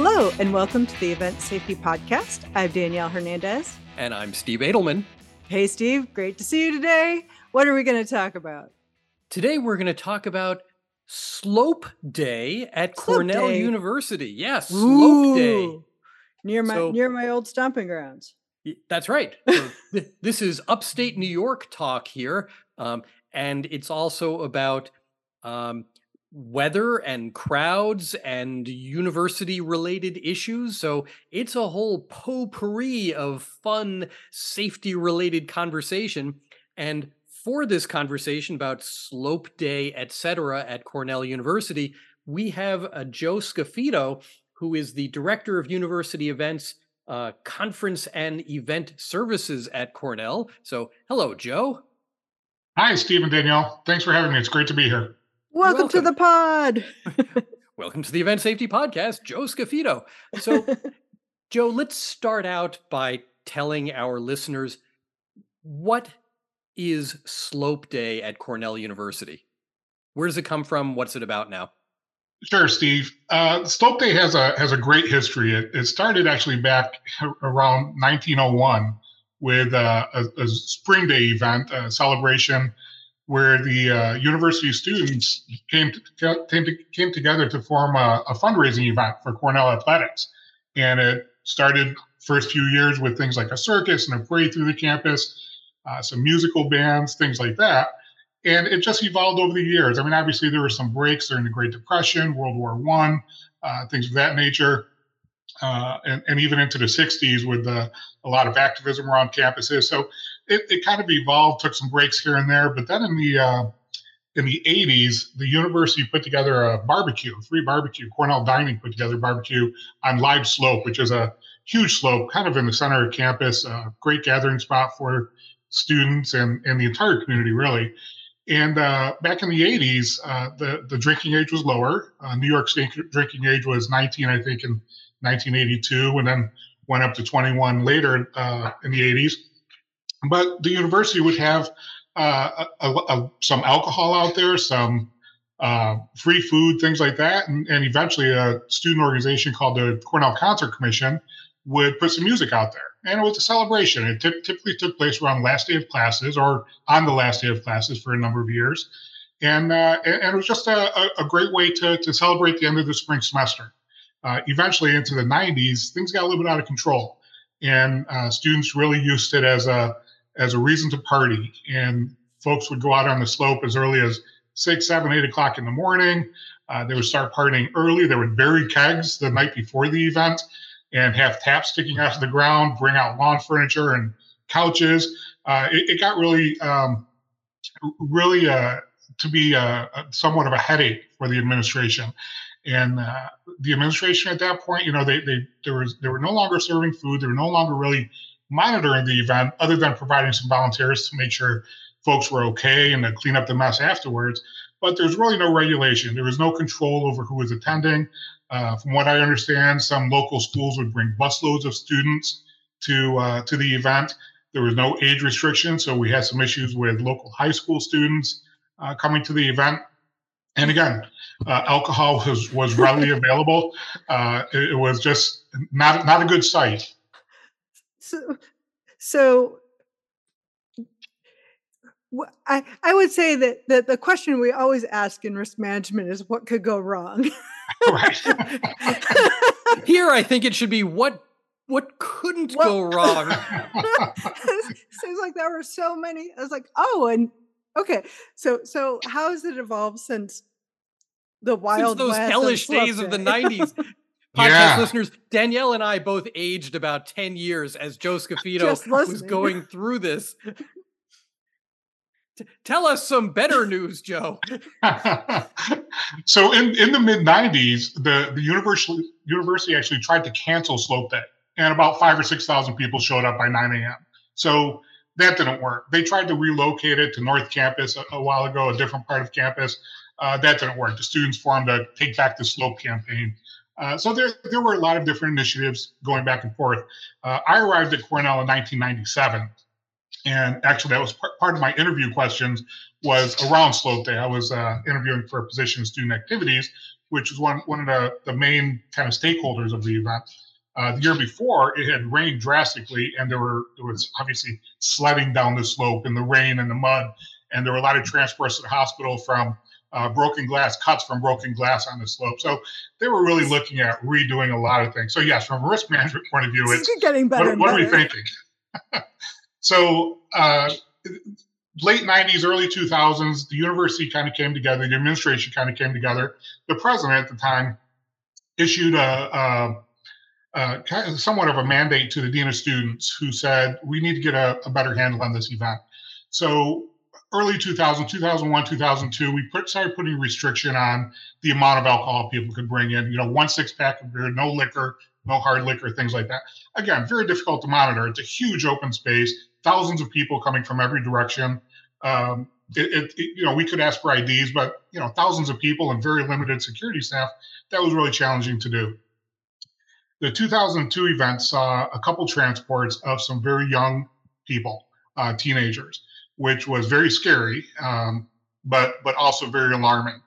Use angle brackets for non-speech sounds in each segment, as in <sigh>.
Hello, and welcome to the Event Safety Podcast. I'm Danielle Hernandez. And I'm Steve Adelman. Hey, Steve, great to see you today. What are we going to talk about? Today, we're going to talk about Slope Day at Slope Cornell Day. University. Yes, Slope Day. Near my so, near my old stomping grounds. That's right. <laughs> This is upstate New York talk here. Um, and it's also about um, weather and crowds and university related issues. So it's a whole potpourri of fun, safety related conversation. And for this conversation about slope day, etc., at Cornell University, we have a uh, Joe Scaffido, who is the director of university events, uh, conference and event services at Cornell. So, hello, Joe. Hi, Stephen Danielle. Thanks for having me. It's great to be here. Welcome, Welcome. to the pod. <laughs> Welcome to the Event Safety Podcast, Joe Scaffido. So, <laughs> Joe, let's start out by telling our listeners what is Slope Day at Cornell University? Where does it come from? What's it about now? Sure, Steve. Uh, Slope Day has a has a great history. It, it started actually back <laughs> around 1901 with uh, a, a, spring day event, a celebration where the uh, university students came to, came, to, came together to form a, a, fundraising event for Cornell athletics. And it started first few years with things like a circus and a parade through the campus, uh, some musical bands, things like that. And it just evolved over the years. I mean, obviously there were some breaks during the Great Depression, World War One, uh, things of that nature. Uh, and, and, even into the 60s with uh, a lot of activism around campuses. So it, it kind of evolved, took some breaks here and there. But then in the uh, in the 80s, the university put together a barbecue, free barbecue. Cornell Dining put together barbecue on Libe Slope, which is a huge slope, kind of in the center of campus, a great gathering spot for students and, and the entire community, really. And uh, back in the 80s, uh, the, the drinking age was lower. Uh, New York State drinking age was 19, I think, in 1982, and then went up to 21 later uh, in the 80s. But the university would have uh, a, a, some alcohol out there, some uh, free food, things like that. And, and, eventually, a student organization called the Cornell Concert Commission would put some music out there. And it was a celebration. It t- typically took place around last day of classes or on the last day of classes for a number of years. And, uh, and, it was just a, a, great way to, to celebrate the end of the spring semester. Uh, eventually, into the 90s, things got a little bit out of control. And uh, students really used it as a as a reason to party. And folks would go out on the slope as early as six, seven, eight o'clock in the morning. Uh, they would start partying early. They would bury kegs the night before the event and have taps sticking out of the ground, bring out lawn furniture and couches. Uh, it, it, got really, um, really uh, to be a, a, somewhat of a headache for the administration. And uh, the administration at that point, you know, they, they there was they were no longer serving food. They were no longer really monitoring the event other than providing some volunteers to make sure folks were okay and to clean up the mess afterwards. But there's really no regulation. There was no control over who was attending. Uh, from what I understand, some local schools would bring busloads of students to uh, to the event. There was no age restriction, so we had some issues with local high school students uh, coming to the event. And again, uh, alcohol was was readily <laughs> available. Uh, it, it was just not not a good sight so so I, I would say that, that the question we always ask in risk management is what could go wrong. <laughs> <laughs> Here, I think it should be what what couldn't well, go wrong. <laughs> Seems like there were so many. I was like, oh, and okay. So so how has it evolved since the wild since those hellish days of the '90s? Podcast yeah. listeners, Danielle and I both aged about 10 years as Joe Scaffido was going through this. Tell us some better news, Joe. <laughs> so in, in the mid 90s, the, the university, university actually tried to cancel Slope Day, and about five or 6,000 people showed up by 9 a.m. So that didn't work. They tried to relocate it to North Campus a, a while ago, a different part of campus. Uh, that didn't work. The students formed a Take Back the Slope campaign. Uh, so there, there were a lot of different initiatives going back and forth. Uh, I arrived at Cornell in 1997, and actually that was part of my interview questions was around Slope Day. I was uh, interviewing for a position in student activities, which is one one of the, the main kind of stakeholders of the event. Uh, the year before, it had rained drastically, and there were there was obviously sledding down the slope in the rain and the mud, and there were a lot of transports to the hospital from uh, broken glass, cuts from broken glass on the slope. So they were really looking at redoing a lot of things. So yes, from a risk <laughs> management point of view, it's getting better. What, what better. are we thinking? <laughs> so uh, late 90s, early 2000s, the university kind of came together, the administration kind of came together. The president at the time issued a, a, a kind of somewhat of a mandate to the dean of students who said, we need to get a, a better handle on this event. So early 2000, 2001, 2002, we put, started putting restriction on the amount of alcohol people could bring in. You know, one six pack of beer, no liquor, no hard liquor, things like that. Again, very difficult to monitor. It's a huge open space, thousands of people coming from every direction. Um, it, it, it, you know, we could ask for IDs, but you know, thousands of people and very limited security staff. That was really challenging to do. The 2002 event saw a couple transports of some very young people, uh, teenagers which was very scary, um, but but also very alarming.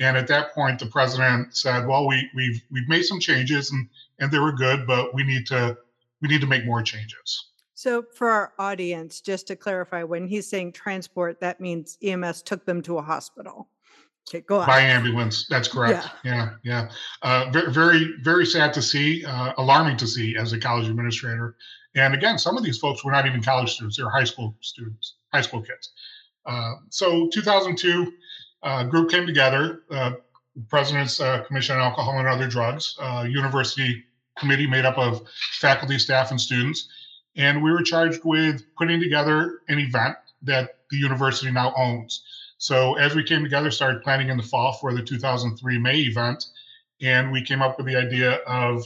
And at that point, the president said, "Well, we we've we've made some changes, and and they were good, but we need to we need to make more changes." So, for our audience, just to clarify, when he's saying transport, that means EMS took them to a hospital. Okay, go on. By ambulance, that's correct. Yeah, yeah. yeah. Uh, very, very, very sad to see, uh, alarming to see as a college administrator. And again, some of these folks were not even college students; they were high school students high school kids. Uh, so 2002, uh, group came together, uh, President's uh, Commission on Alcohol and Other Drugs, uh, university committee made up of faculty, staff, and students. And we were charged with putting together an event that the university now owns. So as we came together, started planning in the fall for the 2003 May event, and we came up with the idea of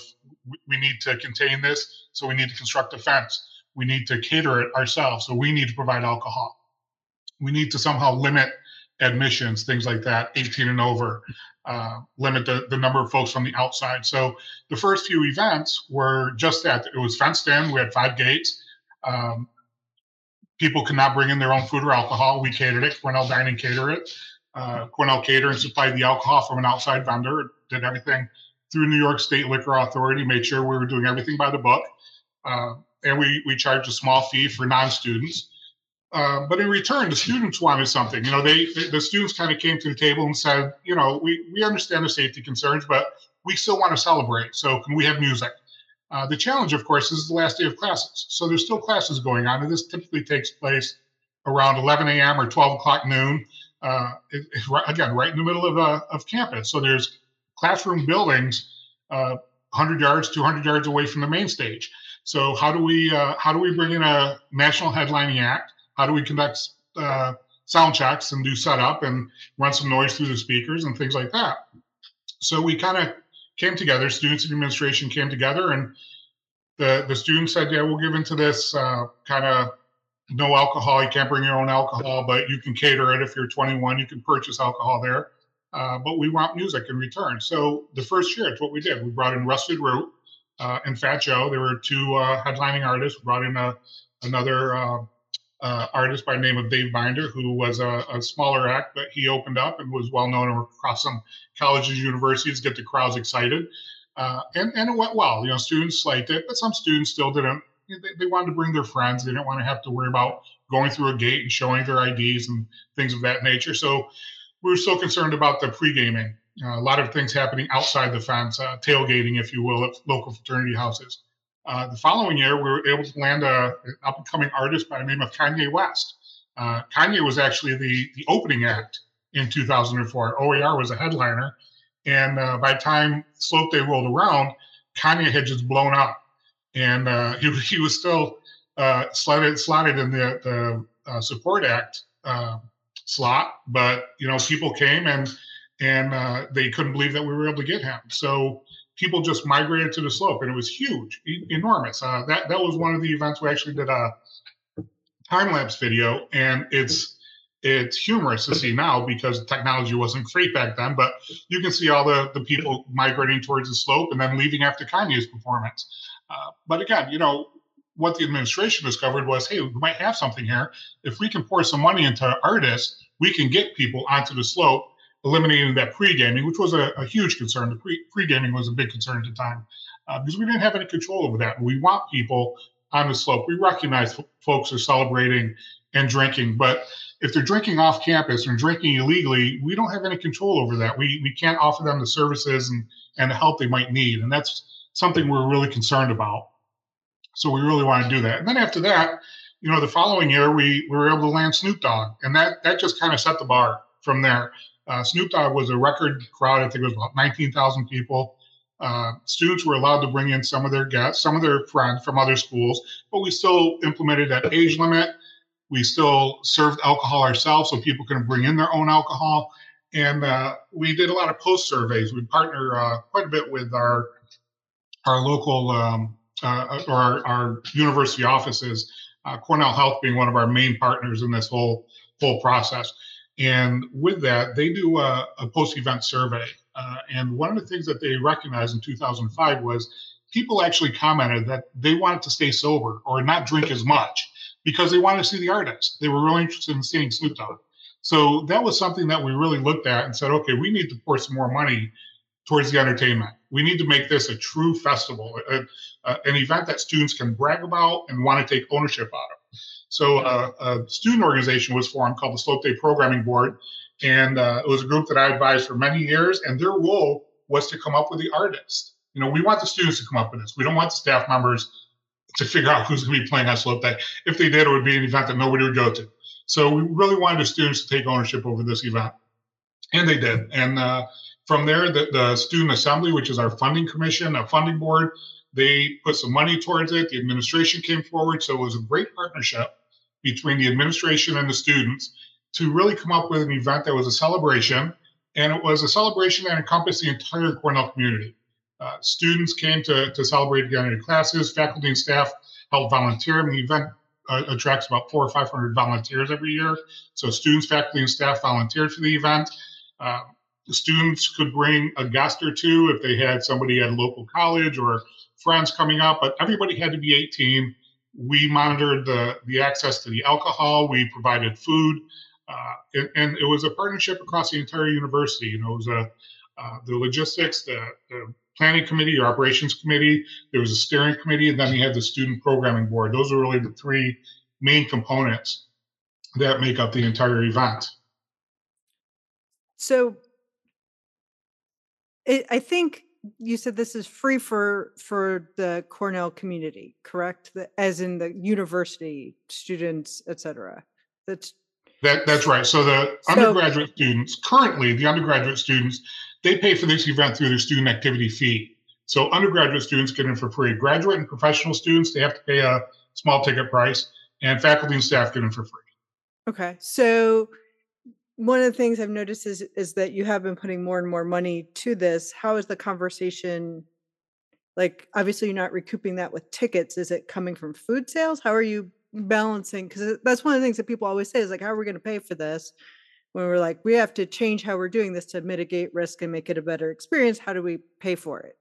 we need to contain this, so we need to construct a fence we need to cater it ourselves. So we need to provide alcohol. We need to somehow limit admissions, things like that, 18 and over, uh, limit the, the number of folks from the outside. So the first few events were just that. It was fenced in. We had five gates. Um, people could not bring in their own food or alcohol. We catered it. Cornell Dining catered it. Uh, Cornell Catering supplied the alcohol from an outside vendor. Did everything through New York State Liquor Authority. Made sure we were doing everything by the book. Uh, and we we charge a small fee for non-students. Uh, but in return, the students wanted something. You know, they the students kind of came to the table and said, you know, we we understand the safety concerns, but we still want to celebrate. So can we have music? Uh, the challenge, of course, is the last day of classes. So there's still classes going on, and this typically takes place around 11 a.m. or 12 o'clock noon. Uh, it, it, again, right in the middle of uh, of campus. So there's classroom buildings, 100 uh, yards, 200 yards away from the main stage. So how do we uh, how do we bring in a national headlining act? How do we conduct uh, sound checks and do setup and run some noise through the speakers and things like that? So we kind of came together. Students and administration came together, and the the students said, "Yeah, we'll give into this uh, kind of no alcohol. You can't bring your own alcohol, but you can cater it if you're 21. You can purchase alcohol there." Uh, but we want music in return. So the first year, it's what we did. We brought in Rusted Root, uh, and Fat Joe. There were two uh, headlining artists. Brought in a, another uh, uh, artist by the name of Dave Binder, who was a, a, smaller act, but he opened up and was well known across some colleges, universities, get the crowds excited. Uh, and, and it went well. You know, students liked it, but some students still didn't. They, they wanted to bring their friends. They didn't want to have to worry about going through a gate and showing their IDs and things of that nature. So we were still concerned about the pre gaming a lot of things happening outside the fence, uh, tailgating, if you will, at local fraternity houses. Uh, the following year, we were able to land a, an up and coming artist by the name of Kanye West. Uh, Kanye was actually the, the opening act in 2004. O.A.R. was a headliner. And uh, by the time Slope Day rolled around, Kanye had just blown up. And uh, <laughs> he, he was still slotted, slotted in the, the support act slot. But, you know, people came and and uh, they couldn't believe that we were able to get him. So people just migrated to the slope, and it was huge, e- enormous. Uh, that that was one of the events we actually did a time lapse video, and it's it's humorous to see now because technology wasn't great back then. But you can see all the the people migrating towards the slope and then leaving after Kanye's performance. Uh, but again, you know. What the administration discovered was, hey, we might have something here. If we can pour some money into artists, we can get people onto the slope eliminating that pre-gaming, which was a, a huge concern. The pre, pre-gaming was a big concern at the time uh, because we didn't have any control over that. We want people on the slope. We recognize f- folks are celebrating and drinking, but if they're drinking off campus and drinking illegally, we don't have any control over that. We we can't offer them the services and and the help they might need, and that's something we're really concerned about. So we really want to do that. And then after that, you know, the following year we, we were able to land Snoop Dogg, and that that just kind of set the bar from there. Uh, Snoop Dogg was a record crowd. I think it was about 19,000 people. Uh, students were allowed to bring in some of their guests, some of their friends from other schools, but we still implemented that age limit. We still served alcohol ourselves, so people can bring in their own alcohol. And uh, we did a lot of post surveys. We partner uh, quite a bit with our our local um, uh, or our, our, university offices. Uh, Cornell Health being one of our main partners in this whole whole process. And with that, they do a, a post event survey. Uh, and one of the things that they recognized in 2005 was people actually commented that they wanted to stay sober or not drink as much because they wanted to see the artist. They were really interested in seeing Snoop Dogg. So that was something that we really looked at and said, okay, we need to pour some more money towards the entertainment. We need to make this a true festival, a, a, an event that students can brag about and want to take ownership out of. So uh, a student organization was formed called the Slope Day Programming Board, and uh, it was a group that I advised for many years. And their role was to come up with the artist. You know, we want the students to come up with this. We don't want the staff members to figure out who's going to be playing on Slope Day. If they did, it would be an event that nobody would go to. So we really wanted the students to take ownership over this event, and they did. And uh, from there, the, the Student Assembly, which is our funding commission, a funding board, they put some money towards it. The administration came forward. So it was a great partnership between the administration and the students to really come up with an event that was a celebration. And it was a celebration that encompassed the entire Cornell community. Uh, students came to, to celebrate again in classes, faculty and staff helped volunteer. Mean, the event uh, attracts about four or 500 volunteers every year. So students, faculty, and staff volunteered for the event. Uh, the students could bring a guest or two if they had somebody at a local college or friends coming up, but everybody had to be 18. We monitored the, the access to the alcohol, we provided food, uh, and, and, it was a partnership across the entire university. You know, it was a, uh, the logistics, the, the planning committee or operations committee, there was a steering committee, and then you had the student programming board. Those are really the three main components that make up the entire event. So it, I think you said this is free for for the Cornell community, correct? The, as in the university students, et cetera. That's that that's right. So the so, undergraduate students currently, the undergraduate students, they pay for this event through their student activity fee. So undergraduate students get in for free. Graduate and professional students, they have to pay a small ticket price, and faculty and staff get in for free. Okay, so one of the things I've noticed is is that you have been putting more and more money to this. How is the conversation? Like, obviously, you're not recouping that with tickets. Is it coming from food sales? How are you balancing? Because that's one of the things that people always say is like, how are we going to pay for this? When we're like, we have to change how we're doing this to mitigate risk and make it a better experience. How do we pay for it?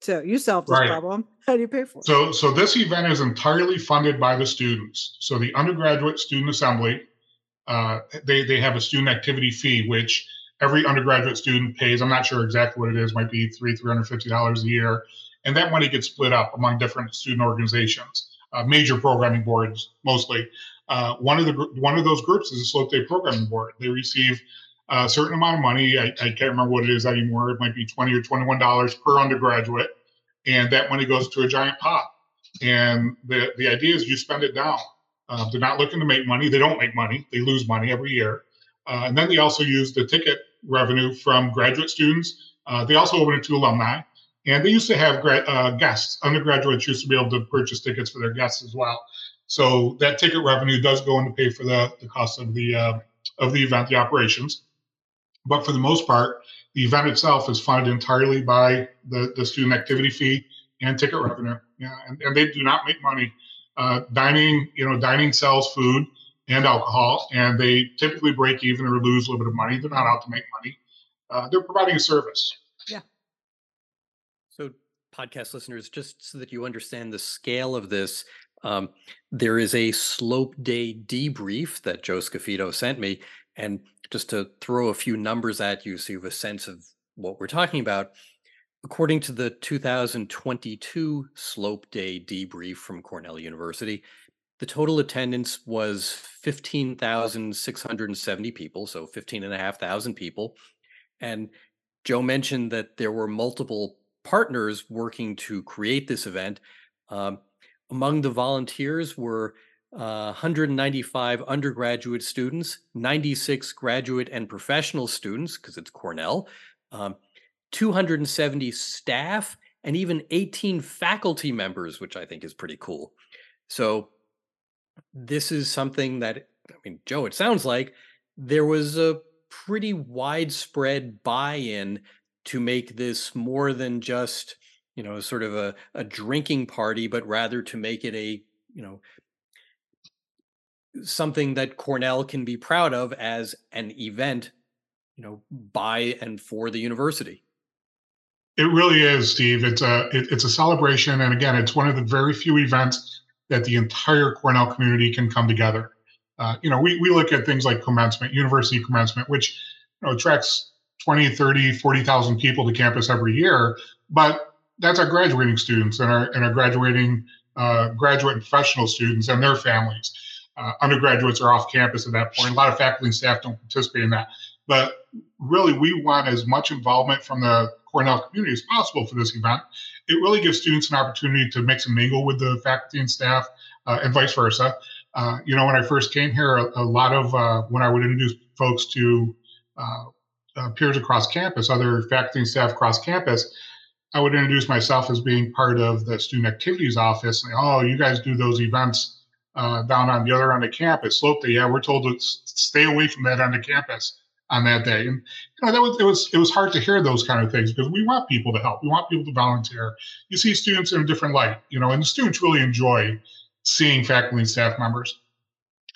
So you solve this right. problem. <laughs> How do you pay for it? So, so this event is entirely funded by the students. So the undergraduate student assembly uh, they they have a student activity fee, which every undergraduate student pays. I'm not sure exactly what it is. Might be three three hundred fifty dollars a year, and that money gets split up among different student organizations, uh, major programming boards mostly. Uh, one of the one of those groups is the slope day programming board. They receive a certain amount of money. I, I can't remember what it is anymore. It might be twenty or twenty one dollars per undergraduate, and that money goes to a giant pot. And the the idea is you spend it down. Uh, they're not looking to make money. They don't make money. They lose money every year. Uh, and then they also use the ticket revenue from graduate students. Uh, they also open it to alumni. And they used to have gra- uh, guests. Undergraduates used to be able to purchase tickets for their guests as well. So that ticket revenue does go in to pay for the, the cost of the uh, of the event, the operations. But for the most part, the event itself is funded entirely by the, the student activity fee and ticket revenue. Yeah, and, and they do not make money uh, dining, you know, dining sells food and alcohol, and they typically break even or lose a little bit of money. They're not out to make money. Uh, they're providing a service. Yeah. So, podcast listeners, just so that you understand the scale of this, um, there is a slope day debrief that Joe Scaffido sent me, and just to throw a few numbers at you so you have a sense of what we're talking about. According to the 2022 Slope Day debrief from Cornell University, the total attendance was 15,670 people, so 15,500 people. And Joe mentioned that there were multiple partners working to create this event. Um, among the volunteers were uh, 195 undergraduate students, 96 graduate and professional students, because it's Cornell, um, 270 staff, and even 18 faculty members, which I think is pretty cool. So, this is something that, I mean, Joe, it sounds like there was a pretty widespread buy in to make this more than just, you know, sort of a, a drinking party, but rather to make it a, you know, something that Cornell can be proud of as an event, you know, by and for the university. It really is, Steve. It's a it, it's a celebration, and again, it's one of the very few events that the entire Cornell community can come together. Uh, you know, we, we look at things like commencement, university commencement, which you know, attracts 20, 30, 40,000 people to campus every year, but that's our graduating students and our, and our graduating uh, graduate and professional students and their families. Uh, undergraduates are off campus at that point. A lot of faculty and staff don't participate in that. But really, we want as much involvement from the Cornell community as possible for this event. It really gives students an opportunity to mix and mingle with the faculty and staff, uh, and vice versa. Uh, you know, when I first came here, a, a lot of uh, when I would introduce folks to uh, uh, peers across campus, other faculty and staff across campus, I would introduce myself as being part of the student activities office. And, oh, you guys do those events uh, down on the other end of campus, Slope. Yeah, we're told to stay away from that end of campus on that day. And you know, that was it was it was hard to hear those kind of things because we want people to help. We want people to volunteer. You see students in a different light, you know, and the students really enjoy seeing faculty and staff members.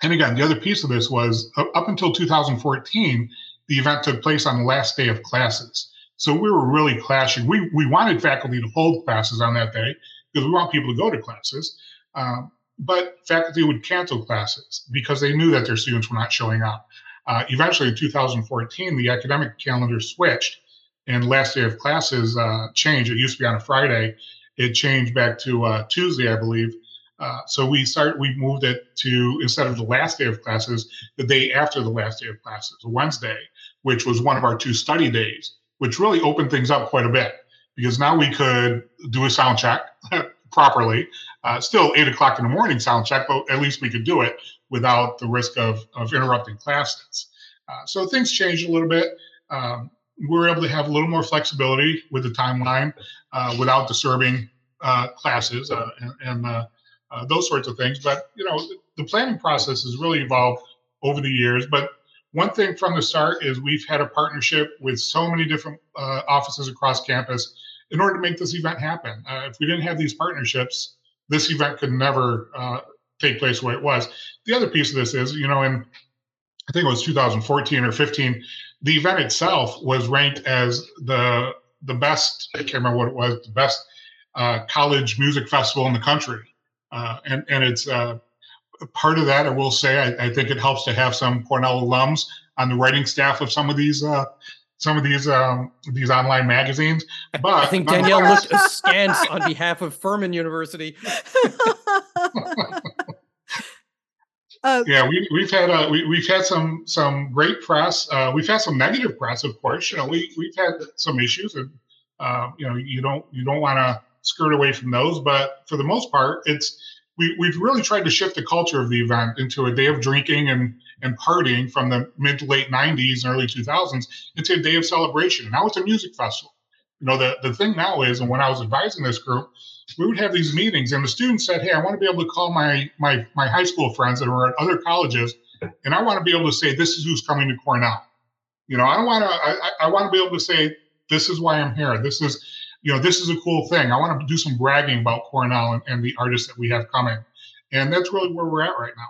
And again, the other piece of this was up until 2014, the event took place on the last day of classes. So we were really clashing. We we wanted faculty to hold classes on that day because we want people to go to classes. Um, but faculty would cancel classes because they knew that their students were not showing up. Uh, eventually, in 2014, the academic calendar switched, and last day of classes uh, changed. It used to be on a Friday. It changed back to uh, Tuesday, I believe. Uh, so we start. We moved it to instead of the last day of classes, the day after the last day of classes, Wednesday, which was one of our two study days, which really opened things up quite a bit because now we could do a sound check <laughs> properly. Uh, still eight o'clock in the morning sound check, but at least we could do it without the risk of, of interrupting classes. Uh, so things changed a little bit. Um, we were able to have a little more flexibility with the timeline uh, without disturbing uh, classes uh, and, and uh, those sorts of things. But you know, the planning process has really evolved over the years. But one thing from the start is we've had a partnership with so many different offices across campus in order to make this event happen. Uh, if we didn't have these partnerships, this event could never uh, take place the way it was. The other piece of this is, you know, in I think it was 2014 or 15, the event itself was ranked as the the best. I can't remember what it was. The best uh, college music festival in the country, uh, and and it's uh, part of that. I will say, I, I, think it helps to have some Cornell alums on the writing staff of some of these uh, some of these um, these online magazines. But I think Danielle looked askance on behalf of Furman University. <laughs> <laughs> <laughs> uh, yeah, we, we've had uh, we, we've had some some great press. Uh, we've had some negative press, of course. You know, we we've had some issues, and uh, you know, you don't you don't want to skirt away from those. But for the most part, it's we we've really tried to shift the culture of the event into a day of drinking and and partying from the mid to late 90s and early 2000s into a day of celebration. Now it's a music festival. You know, the, the thing now is, and when I was advising this group, we would have these meetings and the students said, Hey, I want to be able to call my my my high school friends that are at other colleges, and I want to be able to say, This is who's coming to Cornell. You know, I don't want to I, I want to be able to say, This is why I'm here. This is you know, this is a cool thing. I want to do some bragging about Cornell and, and the artists that we have coming. And that's really where we're at right now.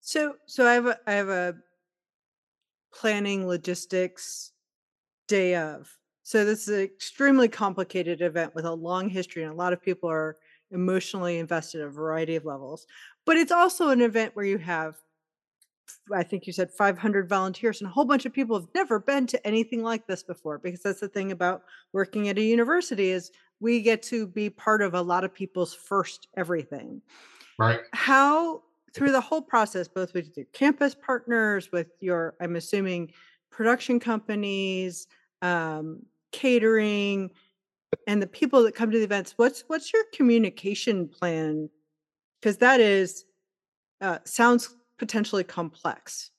So so I have a I have a planning logistics day of. So this is an extremely complicated event with a long history and a lot of people are emotionally invested at a variety of levels. But it's also an event where you have I think you said 500 volunteers, and a whole bunch of people have never been to anything like this before. Because that's the thing about working at a university is we get to be part of a lot of people's first everything. Right. How through the whole process, both with your campus partners, with your, I'm assuming, production companies, um, catering, and the people that come to the events, what's what's your communication plan? Because that is uh, sounds potentially complex.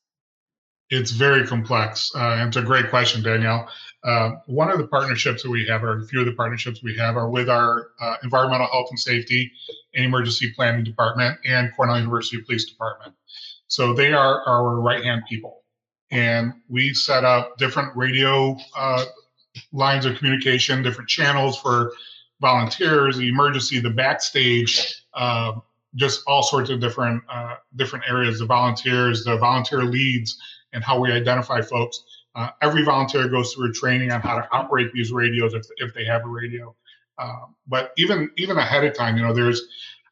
It's very complex. Uh, and it's a great question, Danielle. Uh, one of the partnerships that we have, or a few of the partnerships we have, are with our uh, environmental health and safety and emergency planning department and Cornell University Police Department. So they are our right hand people. And we set up different radio uh, lines of communication, different channels for volunteers, the emergency, the backstage, uh, just all sorts of different uh, different areas. The volunteers, the volunteer leads, and how we identify folks. Uh, every volunteer goes through a training on how to operate these radios if, if they have a radio. Uh, but even even ahead of time, you know, there's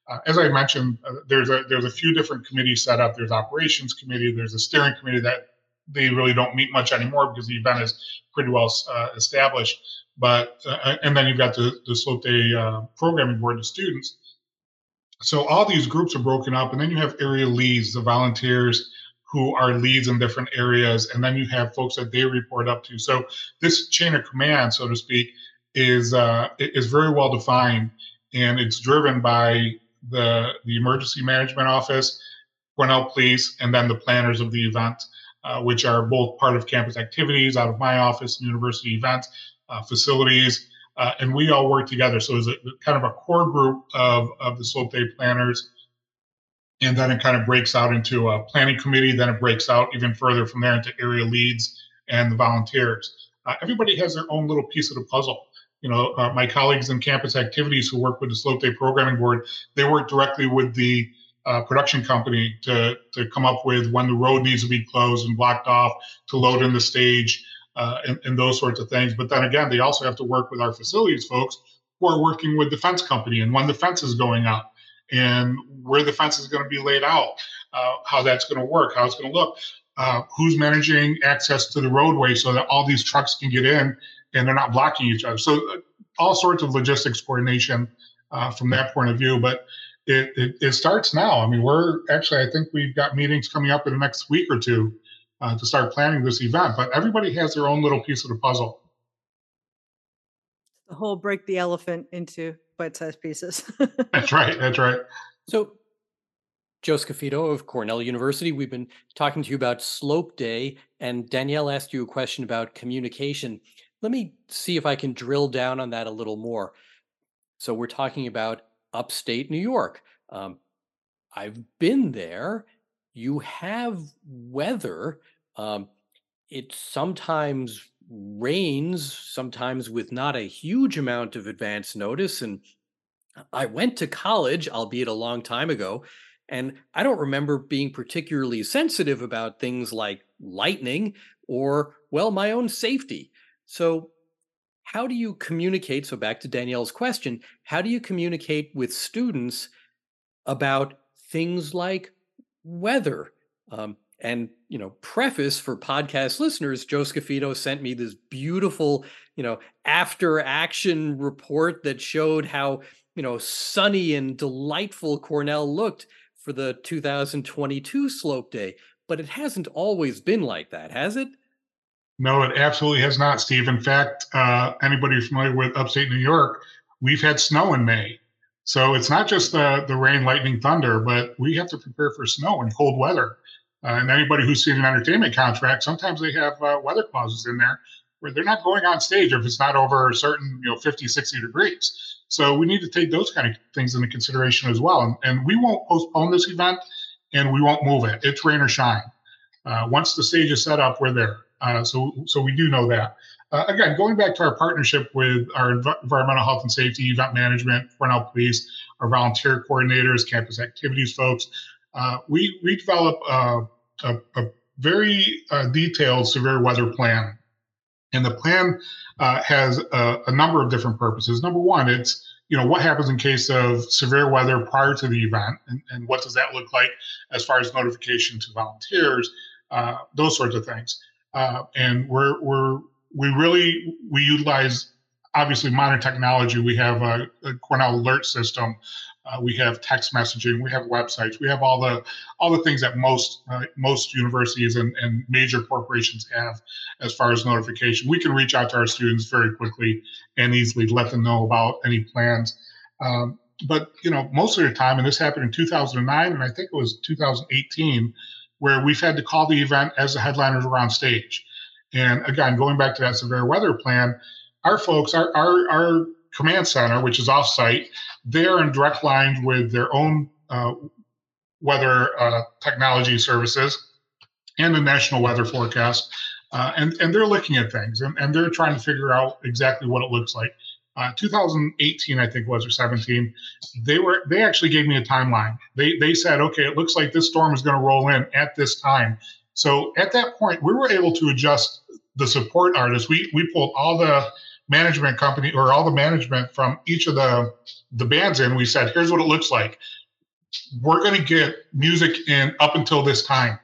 uh, as I mentioned, uh, there's a there's a few different committees set up. There's operations committee. There's a steering committee that they really don't meet much anymore because the event is pretty well uh, established. But uh, and then you've got the the Slope Day programming board the students. So all these groups are broken up, and then you have area leads, the volunteers who are leads in different areas, and then you have folks that they report up to. So this chain of command, so to speak, is uh, is very well defined, and it's driven by the the emergency management office, Cornell Police, and then the planners of the event, uh, which are both part of campus activities out of my office, and university events, uh, facilities, uh, and we all work together. So it's a kind of a core group of of the Slope Day planners and then it kind of breaks out into a planning committee. Then it breaks out even further from there into area leads and the volunteers. Uh, everybody has their own little piece of the puzzle. You know, uh, my colleagues in campus activities who work with the Slope Day Programming Board, they work directly with the uh, production company to to come up with when the road needs to be closed and blocked off to load in the stage uh, and, and those sorts of things. But then again, they also have to work with our facilities folks who are working with the fence company and when the fence is going up and where the fence is going to be laid out, uh, how that's going to work, how it's going to look, uh, who's managing access to the roadway so that all these trucks can get in and they're not blocking each other. So uh, all sorts of logistics coordination uh, from that point of view. But it, it, it, starts now. I mean, we're actually, I think we've got meetings coming up in the next week or two uh, to start planning this event. But everybody has their own little piece of the puzzle. The whole break the elephant into bite-sized pieces. <laughs> that's right. That's right. So, Joe Scaffido of Cornell University, we've been talking to you about Slope Day, and Danielle asked you a question about communication. Let me see if I can drill down on that a little more. So, we're talking about upstate New York. Um, I've been there. You have weather. Um, it sometimes rains, sometimes with not a huge amount of advance notice. And I went to college, albeit a long time ago, and I don't remember being particularly sensitive about things like lightning or, well, my own safety. So, how do you communicate? So, back to Danielle's question how do you communicate with students about things like weather? Um, and you know preface for podcast listeners joe scaffido sent me this beautiful you know after action report that showed how you know sunny and delightful cornell looked for the 2022 slope day but it hasn't always been like that has it no it absolutely has not steve in fact uh, anybody familiar with upstate new york we've had snow in may so it's not just the, the rain lightning thunder but we have to prepare for snow and cold weather uh, and anybody who's seen an entertainment contract, sometimes they have uh, weather clauses in there where they're not going on stage if it's not over a certain, you know, 50, 60 degrees. So we need to take those kind of things into consideration as well. And, and we won't postpone this event and we won't move it. It's rain or shine. Uh, once the stage is set up, we're there. Uh, so, so we do know that. Uh, again, going back to our partnership with our env- environmental health and safety, event management, Cornell Police, our volunteer coordinators, campus activities folks, uh, we we develop a, a, a very uh, detailed severe weather plan, and the plan uh, has a, a, number of different purposes. Number one, it's you know, what happens in case of severe weather prior to the event, and, and what does that look like as far as notification to volunteers, uh, those sorts of things. Uh, and we're we're we really we utilize obviously modern technology. We have a, a Cornell alert system. Uh, we have text messaging. We have websites. We have all the all the things that most uh, most universities and, and major corporations have as far as notification. We can reach out to our students very quickly and easily let them know about any plans. Um, but you know, most of the time, and this happened in 2009, and I think it was 2018, where we've had to call the event as the headliners are on stage. And again, going back to that severe weather plan, our folks, our our, our command center, which is offsite, they're in direct line with their own uh, weather uh, technology services and the national weather forecast. Uh, and, and they're looking at things and, and they're trying to figure out exactly what it looks like. Uh, 2018, I think was or 17, they were they actually gave me a timeline. They they said, okay, it looks like this storm is going to roll in at this time. So at that point, we were able to adjust the support artists. We we pulled all the management company or all the management from each of the the bands in. We said, here's what it looks like. We're going to get music in up until this time.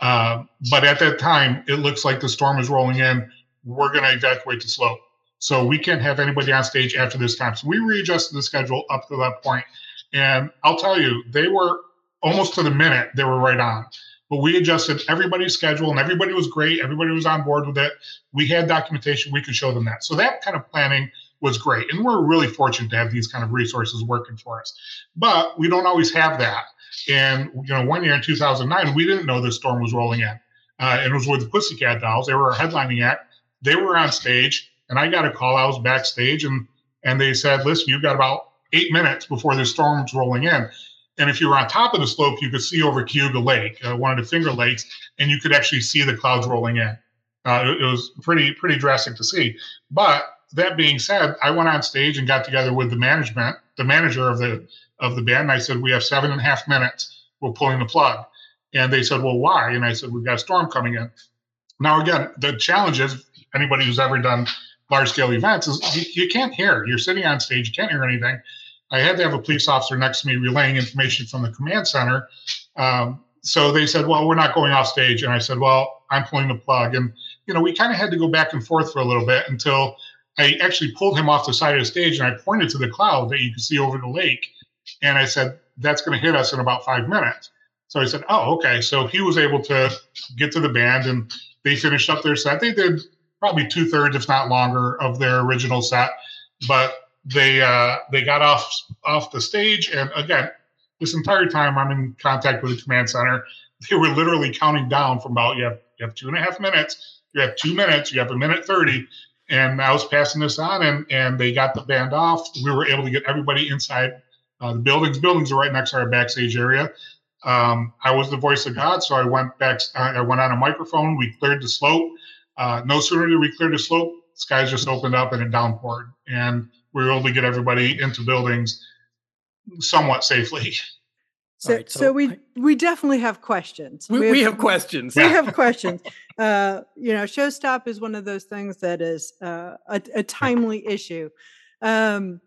Uh, but at that time, it looks like the storm is rolling in. We're going to evacuate the slope. So we can't have anybody on stage after this time. So we readjusted the schedule up to that point. And I'll tell you, they were almost to the minute, they were right on but we adjusted everybody's schedule and everybody was great. Everybody was on board with it. We had documentation. We could show them that. So that kind of planning was great. And we're really fortunate to have these kind of resources working for us. But we don't always have that. And, you know, one year in 2009, we didn't know this storm was rolling in. Uh, and it was with the Pussycat Dolls. They were headlining act. They were on stage, and I got a call. I was backstage, and and they said, "Listen, you've got about eight minutes before the storm's rolling in." And if you were on top of the slope, you could see over Cayuga Lake, uh, one of the Finger Lakes, and you could actually see the clouds rolling in. Uh, it, it, was pretty pretty drastic to see. But that being said, I went on stage and got together with the management, the manager of the of the band. And I said, "We have seven and a half minutes. We're pulling the plug." And they said, "Well, why?" And I said, "We've got a storm coming in." Now, again, the challenge is anybody who's ever done large scale events is you, you can't hear. You're sitting on stage, you can't hear anything. I had to have a police officer next to me relaying information from the command center. Um, so they said, "Well, we're not going off stage," and I said, "Well, I'm pulling the plug." And you know, we kind of had to go back and forth for a little bit until I actually pulled him off the side of the stage and I pointed to the cloud that you could see over the lake, and I said, "That's going to hit us in about five minutes." So I said, "Oh, okay." So he was able to get to the band, and they finished up their set. They did probably two thirds, if not longer, of their original set, but they uh, they got off off the stage, and again, this entire time I'm in contact with the command center. They were literally counting down from about you have you have two and a half minutes, you have two minutes, you have a minute thirty, and I was passing this on, and and they got the band off. We were able to get everybody inside uh, the buildings. Buildings are right next to our backstage area. Um, I was the voice of God, so I went back. I went on a microphone. We cleared the slope. Uh, no sooner did we clear the slope, skies just opened up and it downpoured. And we were able to get everybody into buildings somewhat safely. <laughs> So, right, so, so, we I, we definitely have questions. We, we, have, we have, questions. We have <laughs> questions. Uh, you know, Showstop is one of those things that is uh, a, a, timely issue. Um,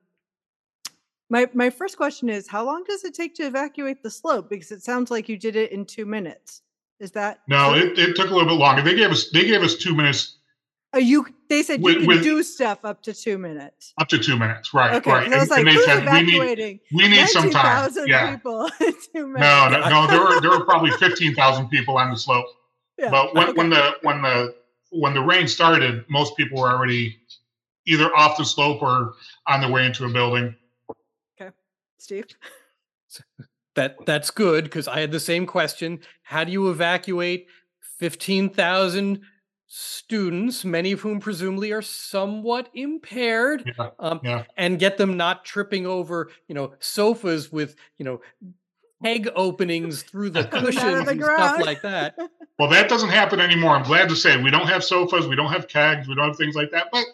my my first question is, how long does it take to evacuate the slope? Because it sounds like you did it in two minutes. Is that no? It, it took a little bit longer. They gave us they gave us two minutes Oh, you they said you can with, do stuff up to two minutes. Up to two minutes, right? Okay, right. I was and, like, and who's said, evacuating? We need, we need some time. Yeah. people <laughs> No, no, no. There were there were probably <laughs> fifteen thousand people on the slope. Yeah. But when, okay. when the when the when the rain started, most people were already either off the slope or on their way into a building. Okay, Steve. <laughs> That that's good because I had the same question. How do you evacuate fifteen thousand students, many of whom presumably are somewhat impaired, yeah, um, yeah. and get them not tripping over, you know, sofas with, you know, egg openings through the <laughs> cushions the and stuff like that. <laughs> Well, that doesn't happen anymore. I'm glad to say we don't have sofas, we don't have kegs, we don't have things like that, but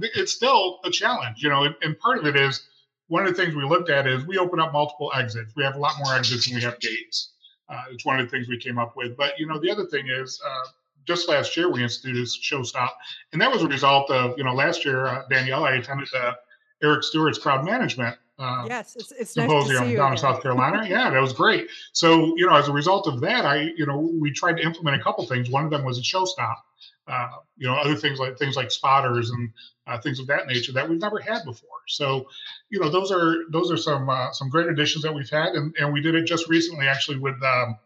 it's still a challenge, you know, and, and part of it is one of the things we looked at is we open up multiple exits. We have a lot more exits than we have gates. Uh, it's one of the things we came up with. But you know, the other thing is uh, just last year we instituted Showstop, and that was a result of you know last year uh, Danielle I attended the Eric Stewart's crowd management. Uh, yes, it's, it's symposium nice down in South Carolina. <laughs> yeah, that was great. So, you know, as a result of that, I, you know, we tried to implement a couple things. One of them was a show stop. Uh, you know, other things like things like spotters and uh, things of that nature that we've never had before. So, you know, those are those are some uh, some great additions that we've had, and, and we did it just recently actually with um,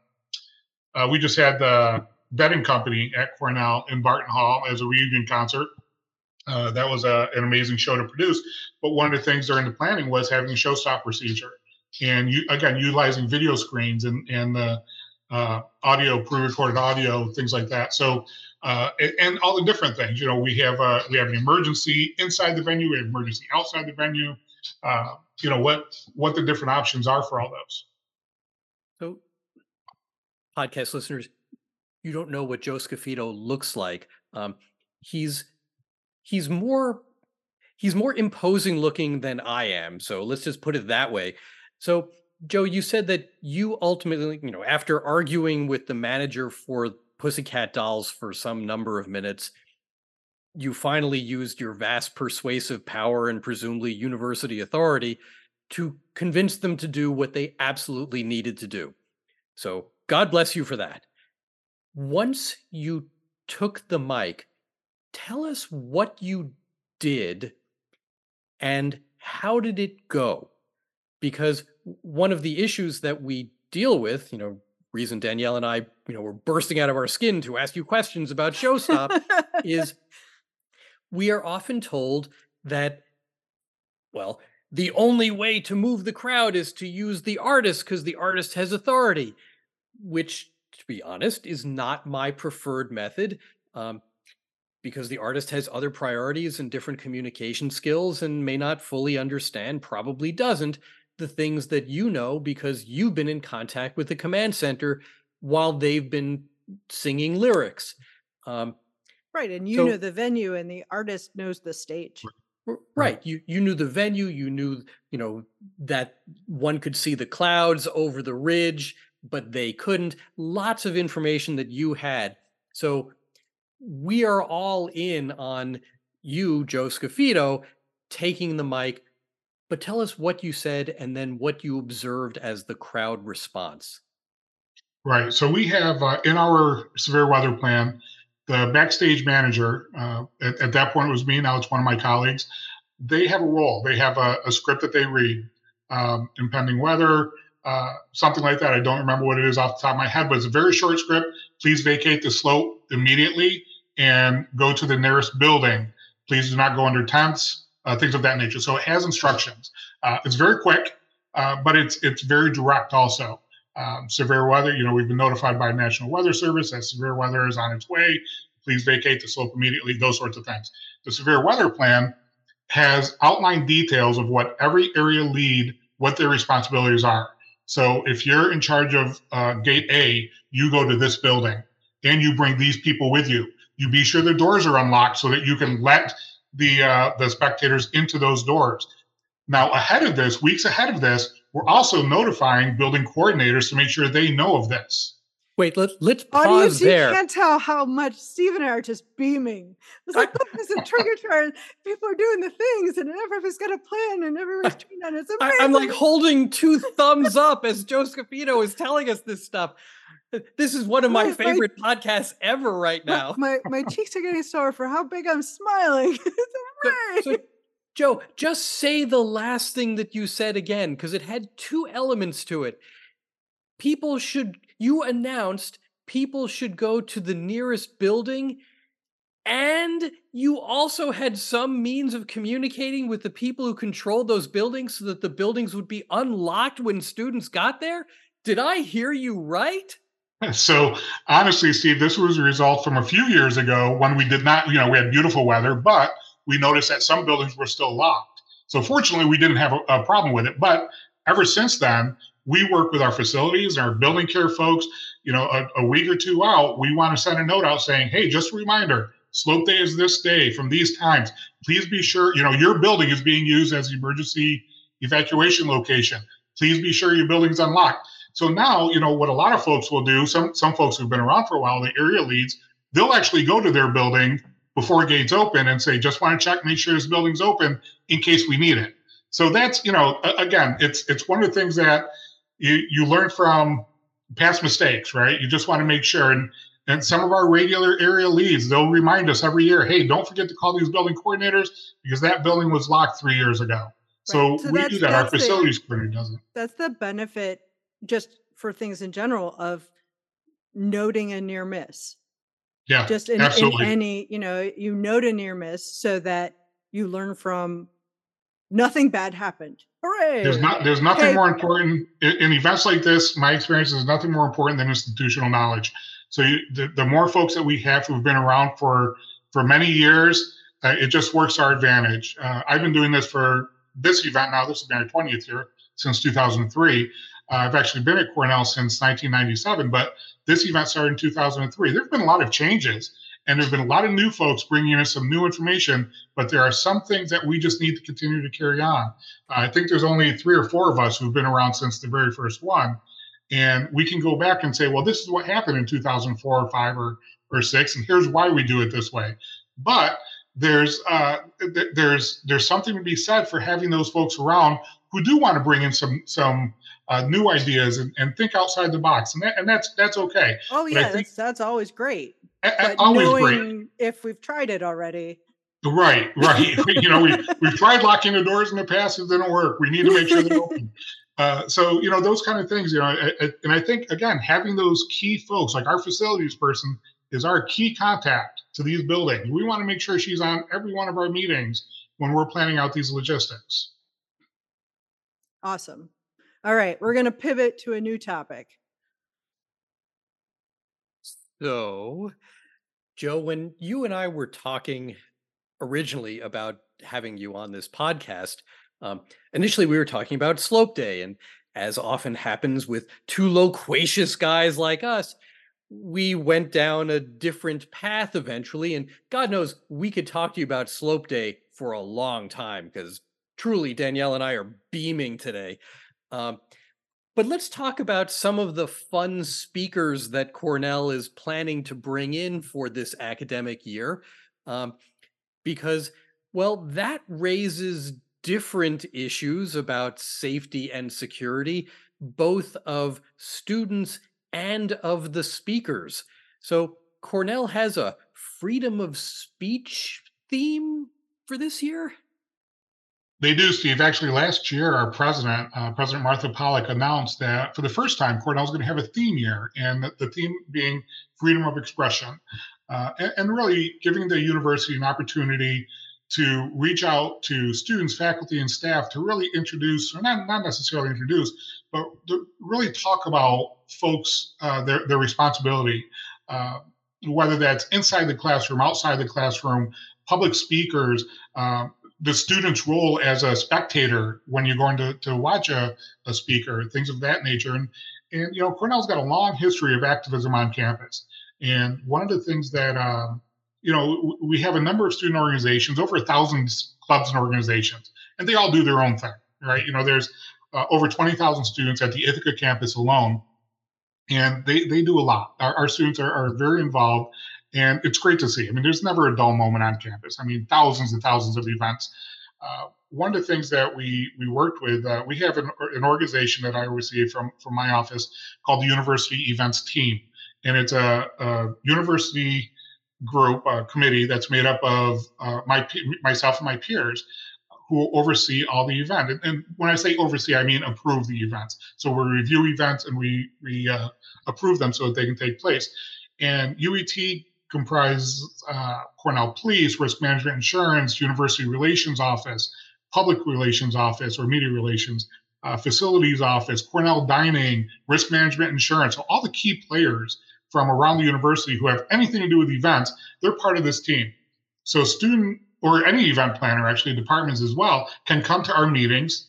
uh, we just had the betting company at Cornell in Barton Hall as a reunion concert. Uh, that was a, an amazing show to produce. But one of the things during the planning was having a show stop procedure, and you again utilizing video screens and and the uh, audio, pre-recorded audio, things like that. So, uh, and, and, all the different things. You know, we have uh, we have an emergency inside the venue, we have emergency outside the venue. Uh, you know what what the different options are for all those. So, podcast listeners, you don't know what Joe Scaffido looks like. Um, he's he's more he's more imposing looking than I am. So let's just put it that way. So Joe, you said that you ultimately, you know, after arguing with the manager for Pussycat Dolls for some number of minutes, you finally used your vast persuasive power and presumably university authority to convince them to do what they absolutely needed to do. So, God bless you for that. Once you took the mic, tell us what you did and how did it go? Because one of the issues that we deal with, you know, reason Danielle and I, you know, were bursting out of our skin to ask you questions about Showstop <laughs> is we are often told that, well, the only way to move the crowd is to use the artist because the artist has authority, which, to be honest, is not my preferred method. Um, because the artist has other priorities and different communication skills and may not fully understand, probably doesn't, the things that you know because you've been in contact with the command center while they've been singing lyrics. Um, right, and you so, know the venue, and the artist knows the stage. Right. You you knew the venue. You knew you know that one could see the clouds over the ridge, but they couldn't. Lots of information that you had. So we are all in on you, Joe Scaffido, taking the mic, but tell us what you said and then what you observed as the crowd response. Right. So we have uh, in our severe weather plan, the backstage manager, uh, at, at, that point it was me, now it's one of my colleagues. They have a role, they have a, a script that they read, um, impending weather, uh, something like that. I don't remember what it is off the top of my head, but it's a very short script. Please vacate the slope immediately and go to the nearest building. Please do not go under tents, uh, things of that nature. So it has instructions. Uh, it's very quick, uh, but it's it's very direct also. Um, severe weather, you know, we've been notified by National Weather Service that severe weather is on its way. Please vacate the slope immediately, those sorts of things. The severe weather plan has outlined details of what every area lead, what their responsibilities are. So if you're in charge of uh, gate A, you go to this building and you bring these people with you you be sure the doors are unlocked so that you can let the uh, the spectators into those doors. Now, ahead of this, weeks ahead of this, we're also notifying building coordinators to make sure they know of this. Wait, let, let's pause Audience, there. You can't tell how much Steve and I are just beaming. It's like, look, this is a <laughs> trigger charge. People are doing the things, and everybody's got a plan, and everybody's <laughs> doing that. It's amazing. I, am like holding two thumbs up as Joe Scaffido is telling us this stuff. <laughs> This is one of my favorite my, podcasts ever right now. My my <laughs> cheeks are getting sore for how big I'm smiling. <laughs> so, so, Joe, just say the last thing that you said again because it had two elements to it. People should you announced people should go to the nearest building and you also had some means of communicating with the people who controlled those buildings so that the buildings would be unlocked when students got there. Did I hear you right? <laughs> So honestly, Steve, this was a result from a few years ago when we did not, you know, we had beautiful weather, but we noticed that some buildings were still locked. So fortunately, we didn't have a, a problem with it. But ever since then, we work with our facilities, our building care folks. You know, a, a week or two out, we want to send a note out saying, "Hey, just a reminder: slope day is this day from these times. Please be sure, you know, your building is being used as emergency evacuation location. Please be sure your building's unlocked." So now, you know, what a lot of folks will do, some some folks who've been around for a while, the area leads, they'll actually go to their building before gates open and say, just want to check, make sure this building's open in case we need it. So that's, you know, again, it's it's one of the things that you you learn from past mistakes, right? You just want to make sure. And and some of our regular area leads, they'll remind us every year, hey, don't forget to call these building coordinators because that building was locked three years ago. So, right. so we do that. Our facilities coordinator doesn't. That's the benefit just for things in general of noting a near miss. Yeah. Just in, in any, you know, you note a near miss so that you learn from nothing bad happened. Hooray! There's not. There's nothing okay. more important in, in, events like this. My experience is nothing more important than institutional knowledge. So you, the, the more folks that we have who've been around for for many years, uh, it just works our advantage. Uh, I've been doing this for this event now. This is my 20th year since 2003. Uh, I've actually been at Cornell since 1997, but this event started in 2003. There have been a lot of changes, and there have been a lot of new folks bringing in some new information, but there are some things that we just need to continue to carry on. I think there's only three or four of us who've been around since the very first one. And we can go back and say, well, this is what happened in 2004 or five or, or six, and here's why we do it this way. But there's uh, th- there's there's something to be said for having those folks around who do want to bring in some some uh, new ideas and, and think outside the box, and that, and that's that's okay. Oh yeah, think, that's that's always great. A, always great. If we've tried it already. Right, <laughs> right. <laughs> you know, we we've tried locking the doors in the past; and it didn't work. We need to make sure they're <laughs> open. Uh, so you know those kind of things. You know, I, I, and I think again having those key folks like our facilities person is our key contact to these buildings. We want to make sure she's on every one of our meetings when we're planning out these logistics. Awesome. All right, we're going to pivot to a new topic. So, Joe, when you and I were talking originally about having you on this podcast, um, initially we were talking about Slope Day. And as often happens with two loquacious guys like us, we went down a different path eventually. And God knows we could talk to you about Slope Day for a long time because truly Danielle and I are beaming today. Um, but let's talk about some of the fun speakers that Cornell is planning to bring in for this academic year. Um, because, well, that raises different issues about safety and security, both of students and of the speakers. So, Cornell has a freedom of speech theme for this year? They do, Steve. Actually, last year, our president, uh, President Martha Pollack, announced that for the first time, Cornell's going to have a theme year, and the, the theme being freedom of expression, uh, and, and, really giving the university an opportunity to reach out to students, faculty, and staff to really introduce, or not, not necessarily introduce, but to really talk about folks, uh, their, their responsibility, uh, whether that's inside the classroom, outside the classroom, public speakers, uh, the student's role as a spectator when you're going to, to watch a, a speaker, things of that nature. And, and, you know, Cornell's got a long history of activism on campus. And one of the things that, um, you know, we have a number of student organizations, over a thousand clubs and organizations, and they all do their own thing, right? You know, there's uh, over 20,000 students at the Ithaca campus alone, and they, they do a lot. Our, our students are, are very involved and it's great to see. I mean, there's never a dull moment on campus. I mean, thousands and thousands of events. Uh, one of the things that we we worked with, uh, we have an, an organization that I received from from my office called the University Events Team, and it's a, a university group a committee that's made up of uh, my myself and my peers who will oversee all the event. And, and, when I say oversee, I mean approve the events. So we review events and we we uh, approve them so that they can take place. And UET comprises uh, Cornell Police, Risk Management Insurance, University Relations Office, Public Relations Office or Media Relations, uh, Facilities Office, Cornell Dining, Risk Management Insurance. So all the key players from around the university who have anything to do with events, they're part of this team. So student or any event planner, actually departments as well, can come to our meetings,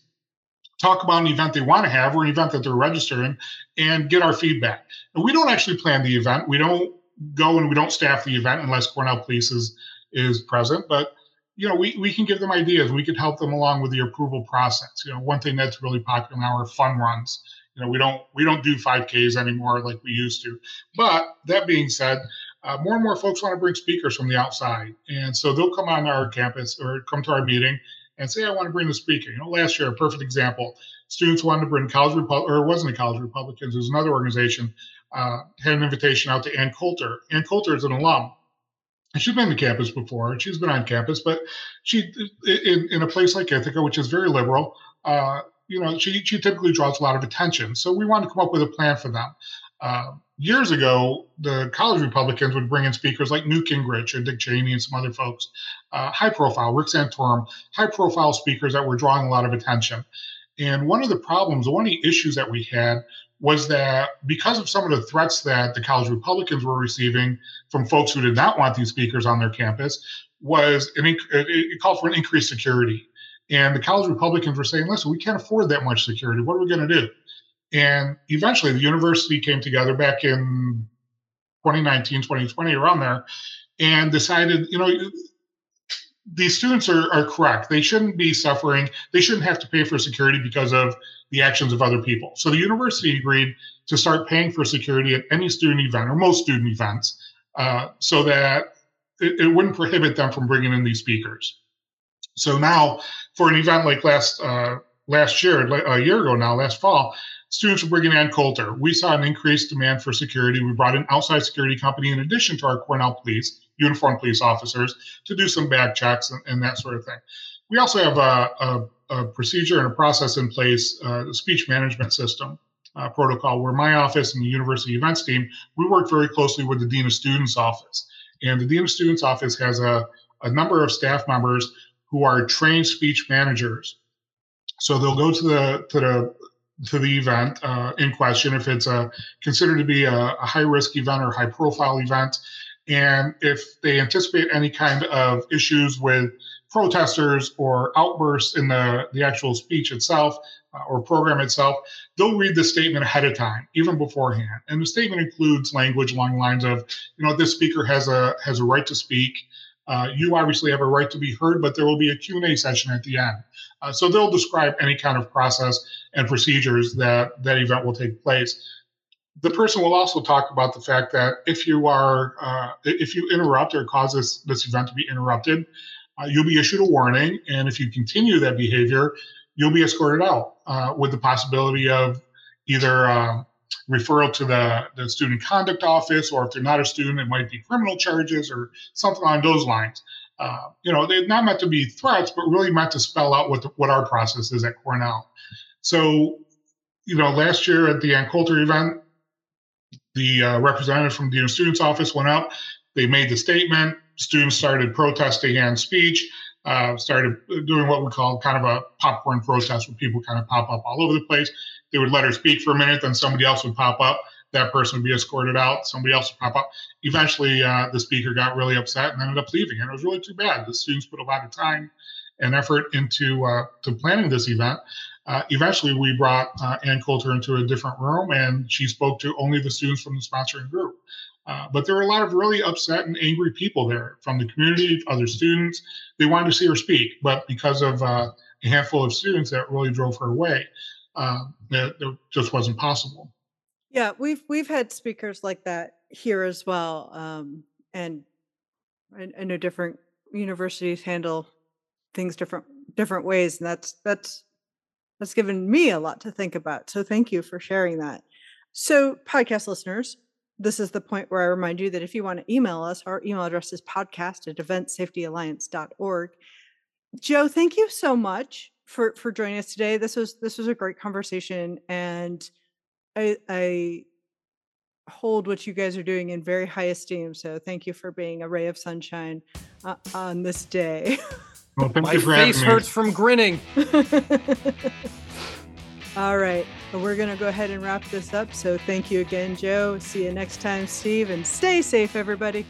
talk about an event they want to have or an event that they're registering and get our feedback. And we don't actually plan the event. We don't go and we don't staff the event unless Cornell Police is is present. But you know, we, we can give them ideas. We could help them along with the approval process. You know, one thing that's really popular now are fun runs. You know, we don't we don't do 5Ks anymore like we used to. But that being said, uh, more and more folks want to bring speakers from the outside. And so they'll come on our campus or come to our meeting and say, I want to bring the speaker. You know, last year, a perfect example, students wanted to bring College or it wasn't a College Republicans, it was another organization, uh, had an invitation out to Ann Coulter. Ann Coulter is an alum. And she's been to campus before, and she's been on campus, but she, in, in a place like Ithaca, which is very liberal, uh, you know, she, she typically draws a lot of attention. So we wanted to come up with a plan for them. Uh, years ago, the college Republicans would bring in speakers like Newt Gingrich and Dick Cheney and some other folks, uh, high profile, Rick Santorum, high profile speakers that were drawing a lot of attention. And one of the problems, one of the issues that we had was that because of some of the threats that the college Republicans were receiving from folks who did not want these speakers on their campus, was an, it called for an increased security. And the college Republicans were saying, listen, we can't afford that much security. What are we going to do? And eventually the university came together back in 2019, 2020, around there, and decided, you know, these students are, are correct. They shouldn't be suffering. They shouldn't have to pay for security because of the actions of other people. So the university agreed to start paying for security at any student event or most student events uh, so that it, it, wouldn't prohibit them from bringing in these speakers. So now, for an event like last uh, last year, a year ago now, last fall, students were bringing in Coulter. We saw an increased demand for security. We brought an outside security company in addition to our Cornell police, uniformed police officers, to do some bag checks and, and that sort of thing. We also have a, a, a procedure and a process in place, uh, speech management system uh, protocol, where my office and the university events team, we work very closely with the Dean of Students office. And the Dean of Students office has a, a number of staff members who are trained speech managers. So they'll go to the to the to the event uh, in question if it's a considered to be a, a high risk event or high profile event, and if they anticipate any kind of issues with protesters or outbursts in the the actual speech itself uh, or program itself, they'll read the statement ahead of time, even beforehand. And the statement includes language along the lines of, you know, this speaker has a has a right to speak. Uh, you obviously have a right to be heard, but there will be a Q&A session at the end. Uh, so they'll describe any kind of process and procedures that that event will take place. The person will also talk about the fact that if you are uh, if you interrupt or cause this, this event to be interrupted, uh, you'll be issued a warning, and if you continue that behavior, you'll be escorted out uh, with the possibility of either uh, referral to the, the student conduct office, or if they're not a student, it might be criminal charges or something along those lines. Uh, you know, they're not meant to be threats, but really meant to spell out what the, what our process is at Cornell. So, you know, last year at the Ann Coulter event, the uh, representative from the student's office went up. They made the statement. Students started protesting and speech. Uh, started doing what we call kind of a popcorn protest, where people kind of pop up all over the place. They would let her speak for a minute, then somebody else would pop up that person would be escorted out. Somebody else would pop up. Eventually, uh, the speaker got really upset and ended up leaving. And it was really too bad. The students put a lot of time and effort into uh, to planning this event. Uh, eventually, we brought uh, Ann Coulter into a different room, and she spoke to only the students from the sponsoring group. Uh, but there were a lot of really upset and angry people there from the community, other students. They wanted to see her speak, but because of uh, a handful of students that really drove her away, it, it just wasn't possible. Yeah, we've we've had speakers like that here as well, um, and I, know different universities handle things different different ways, and that's that's that's given me a lot to think about. So thank you for sharing that. So, podcast listeners, this is the point where I remind you that if you want to email us, our email address is podcast at eventsafetyalliance.org. Joe, thank you so much for for joining us today. This was this was a great conversation and I, I hold what you guys are doing in very high esteem. So thank you for being a ray of sunshine uh, on this day. Well, My face hurts from grinning. <laughs> All right. We're going to go ahead and wrap this up. So thank you again, Joe. See you next time, Steve, and stay safe, everybody.